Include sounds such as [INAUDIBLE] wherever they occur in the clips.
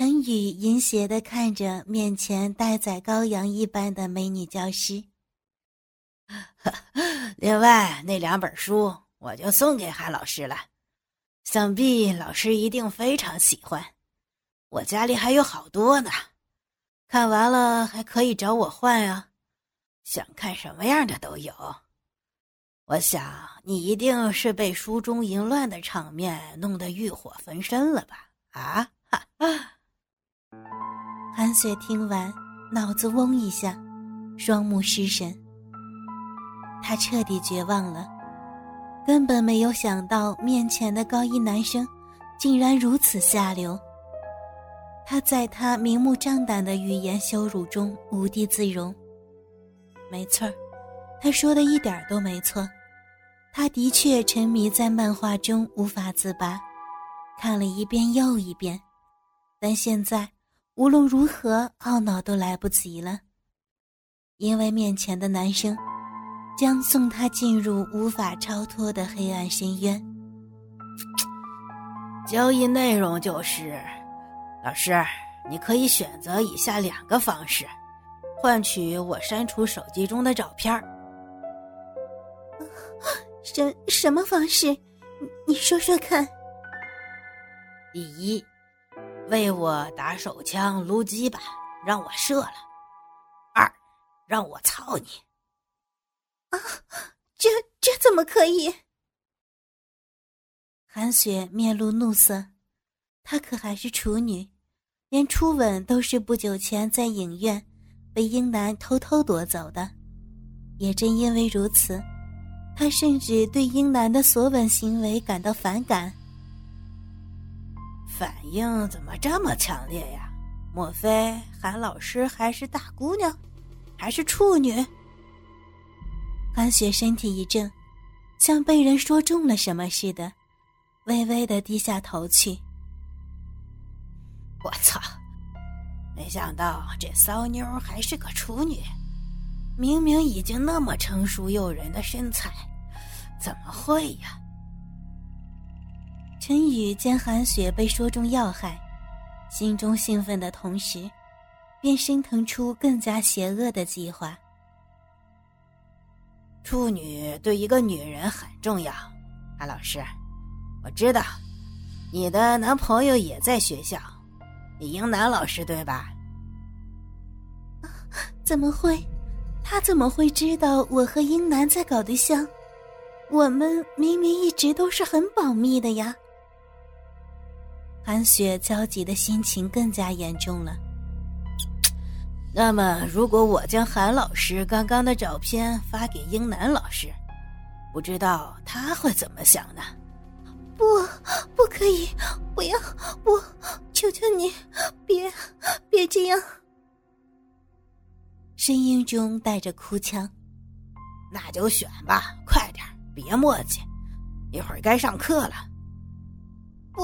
陈宇淫邪的看着面前待宰羔羊一般的美女教师。[LAUGHS] 另外那两本书我就送给韩老师了，想必老师一定非常喜欢。我家里还有好多呢，看完了还可以找我换啊，想看什么样的都有。我想你一定是被书中淫乱的场面弄得欲火焚身了吧？啊哈！[LAUGHS] 韩雪听完，脑子嗡一下，双目失神。她彻底绝望了，根本没有想到面前的高一男生竟然如此下流。他在他明目张胆的语言羞辱中无地自容。没错儿，他说的一点都没错，他的确沉迷在漫画中无法自拔，看了一遍又一遍，但现在无论如何懊恼都来不及了，因为面前的男生将送他进入无法超脱的黑暗深渊。交易内容就是。老师，你可以选择以下两个方式，换取我删除手机中的照片 [LAUGHS] 什什么方式？你说说看。第一，为我打手枪撸鸡巴，让我射了；二，让我操你。啊，这这怎么可以？韩雪面露怒色。她可还是处女，连初吻都是不久前在影院被英男偷偷夺走的。也正因为如此，她甚至对英男的索吻行为感到反感。反应怎么这么强烈呀？莫非韩老师还是大姑娘，还是处女？韩雪身体一震，像被人说中了什么似的，微微的低下头去。我操！没想到这骚妞还是个处女，明明已经那么成熟诱人的身材，怎么会呀？陈宇见韩雪被说中要害，心中兴奋的同时，便升腾出更加邪恶的计划。处女对一个女人很重要，韩老师，我知道，你的男朋友也在学校。李英男老师对吧？怎么会？他怎么会知道我和英男在搞对象？我们明明一直都是很保密的呀！韩雪焦急的心情更加严重了。那么，如果我将韩老师刚刚的照片发给英男老师，不知道他会怎么想呢？不，不可以！不要，我，求求你，别，别这样！声音中带着哭腔。那就选吧，快点，别磨叽，一会儿该上课了。不，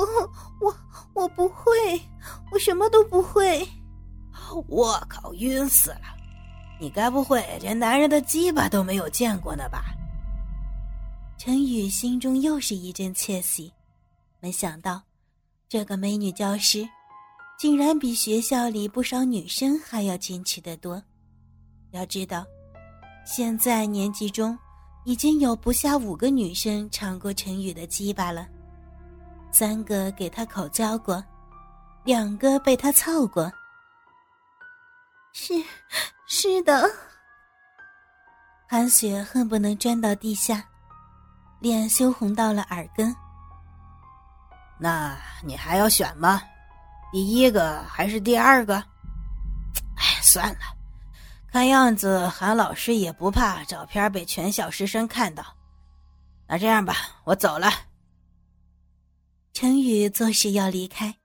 我我不会，我什么都不会。我靠，晕死了！你该不会连男人的鸡巴都没有见过呢吧？陈宇心中又是一阵窃喜，没想到，这个美女教师，竟然比学校里不少女生还要矜持得多。要知道，现在年级中已经有不下五个女生尝过陈宇的鸡巴了，三个给他口交过，两个被他操过。是，是的。韩雪恨不能钻到地下。脸羞红到了耳根。那你还要选吗？第一个还是第二个？哎，算了，看样子韩老师也不怕照片被全校师生看到。那这样吧，我走了。陈宇作势要离开。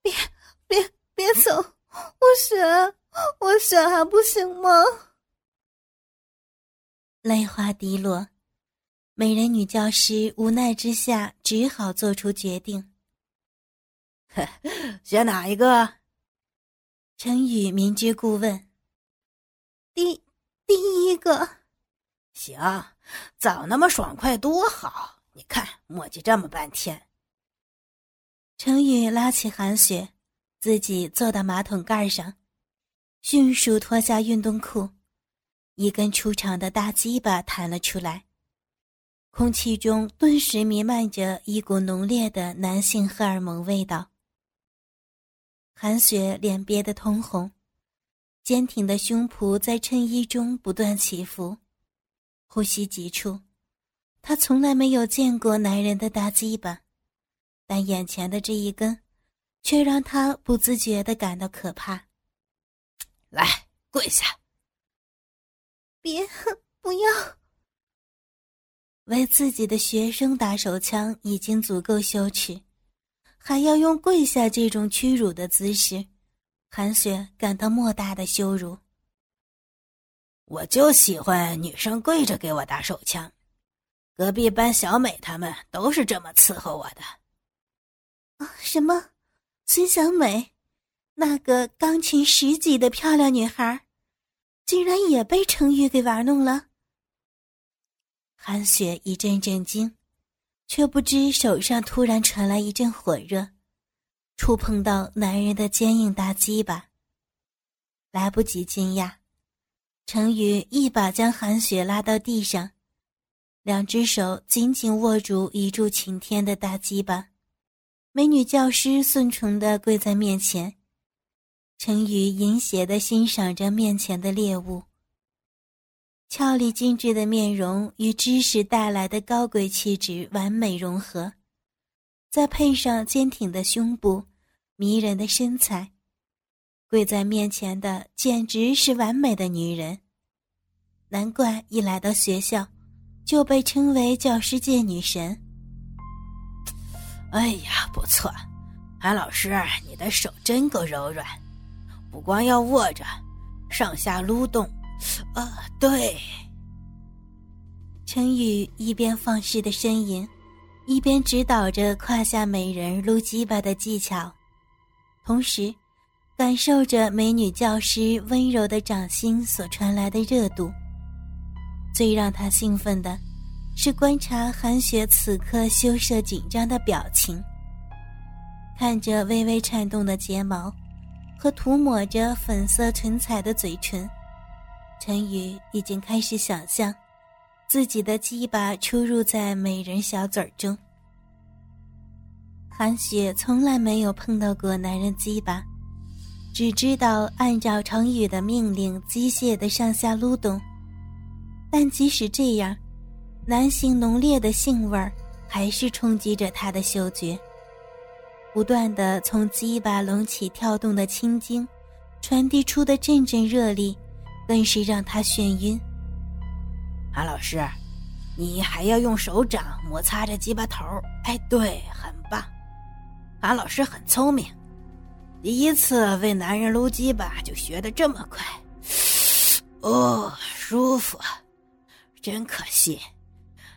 别别别走！我选我选还不行吗？泪花滴落。美人女教师无奈之下，只好做出决定。选哪一个？陈宇明知故问。第第一个。行，早那么爽快多好！你看，墨迹这么半天。程宇拉起韩雪，自己坐到马桶盖上，迅速脱下运动裤，一根粗长的大鸡巴弹了出来。空气中顿时弥漫着一股浓烈的男性荷尔蒙味道。韩雪脸憋得通红，坚挺的胸脯在衬衣中不断起伏，呼吸急促。她从来没有见过男人的大鸡巴，但眼前的这一根，却让她不自觉的感到可怕。来，跪下！别，不要！为自己的学生打手枪已经足够羞耻，还要用跪下这种屈辱的姿势，韩雪感到莫大的羞辱。我就喜欢女生跪着给我打手枪，隔壁班小美他们都是这么伺候我的。啊，什么？孙小美，那个钢琴十级的漂亮女孩，竟然也被程宇给玩弄了？韩雪一阵震惊，却不知手上突然传来一阵火热，触碰到男人的坚硬大鸡巴。来不及惊讶，程宇一把将韩雪拉到地上，两只手紧紧握住一柱擎天的大鸡巴。美女教师顺从的跪在面前，陈宇淫邪的欣赏着面前的猎物。俏丽精致的面容与知识带来的高贵气质完美融合，再配上坚挺的胸部、迷人的身材，跪在面前的简直是完美的女人。难怪一来到学校，就被称为教师界女神。哎呀，不错，韩老师，你的手真够柔软，不光要握着，上下撸动。啊，对。陈宇一边放肆的呻吟，一边指导着胯下美人撸鸡巴的技巧，同时感受着美女教师温柔的掌心所传来的热度。最让他兴奋的，是观察韩雪此刻羞涩紧张的表情，看着微微颤动的睫毛，和涂抹着粉色唇彩的嘴唇。陈宇已经开始想象，自己的鸡巴出入在美人小嘴中。韩雪从来没有碰到过男人鸡巴，只知道按照程宇的命令机械的上下撸动。但即使这样，男性浓烈的性味儿还是冲击着他的嗅觉。不断的从鸡巴隆起跳动的青筋，传递出的阵阵热力。更是让他眩晕。韩老师，你还要用手掌摩擦着鸡巴头哎，对，很棒。韩老师很聪明，第一次为男人撸鸡巴就学的这么快。哦，舒服，真可惜，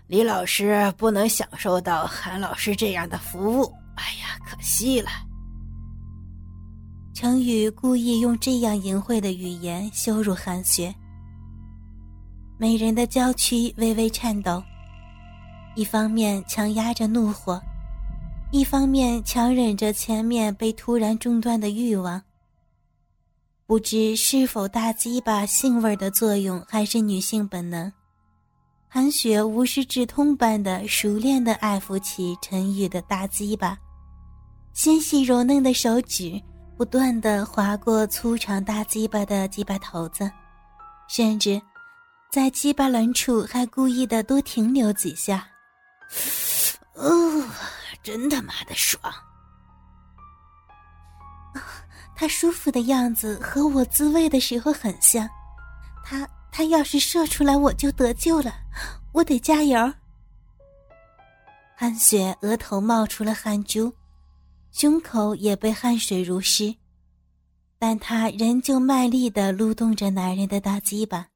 李老师不能享受到韩老师这样的服务。哎呀，可惜了。程宇故意用这样淫秽的语言羞辱韩雪。美人的娇躯微微颤抖，一方面强压着怒火，一方面强忍着前面被突然中断的欲望。不知是否大鸡巴性味的作用，还是女性本能，韩雪无师自通般的熟练的爱抚起陈宇的大鸡巴，纤细柔嫩的手指。不断的划过粗长大鸡巴的鸡巴头子，甚至在鸡巴轮处还故意的多停留几下。哦，真他妈的爽！他舒服的样子和我自慰的时候很像。他他要是射出来，我就得救了。我得加油。韩雪额头冒出了汗珠。胸口也被汗水如湿，但她仍旧卖力的撸动着男人的大鸡巴。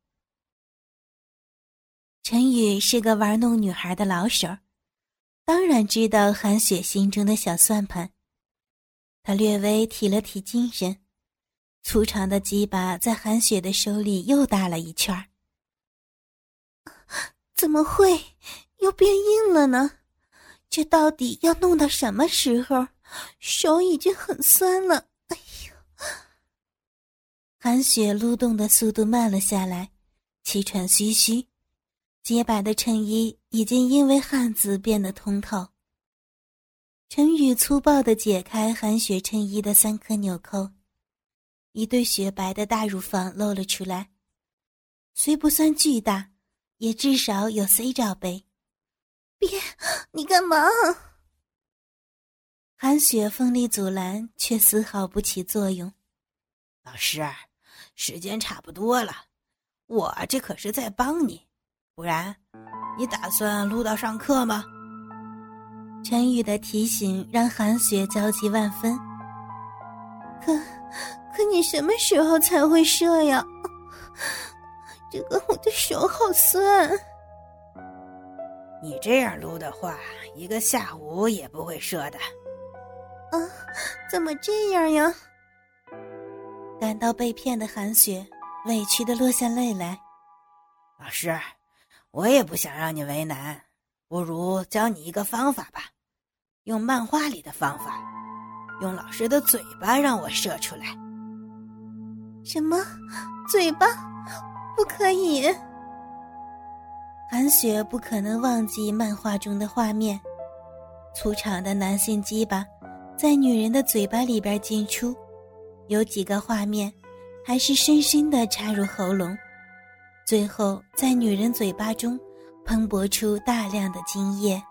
陈宇是个玩弄女孩的老手，当然知道韩雪心中的小算盘。他略微提了提精神，粗长的鸡巴在韩雪的手里又大了一圈儿怎么会又变硬了呢？这到底要弄到什么时候？手已经很酸了，哎呦韩雪撸动的速度慢了下来，气喘吁吁，洁白的衬衣已经因为汗渍变得通透。陈宇粗暴的解开韩雪衬衣的三颗纽扣，一对雪白的大乳房露了出来，虽不算巨大，也至少有 C 罩杯。别，你干嘛？韩雪奋力阻拦，却丝毫不起作用。老师。时间差不多了，我这可是在帮你，不然你打算录到上课吗？陈宇的提醒让韩雪焦急万分。可，可你什么时候才会射呀？[LAUGHS] 这个我的手好酸。你这样撸的话，一个下午也不会射的。啊，怎么这样呀？感到被骗的韩雪委屈的落下泪来。老师，我也不想让你为难，不如教你一个方法吧，用漫画里的方法，用老师的嘴巴让我射出来。什么？嘴巴？不可以！韩雪不可能忘记漫画中的画面，粗长的男性鸡巴在女人的嘴巴里边进出。有几个画面，还是深深的插入喉咙，最后在女人嘴巴中喷薄出大量的精液。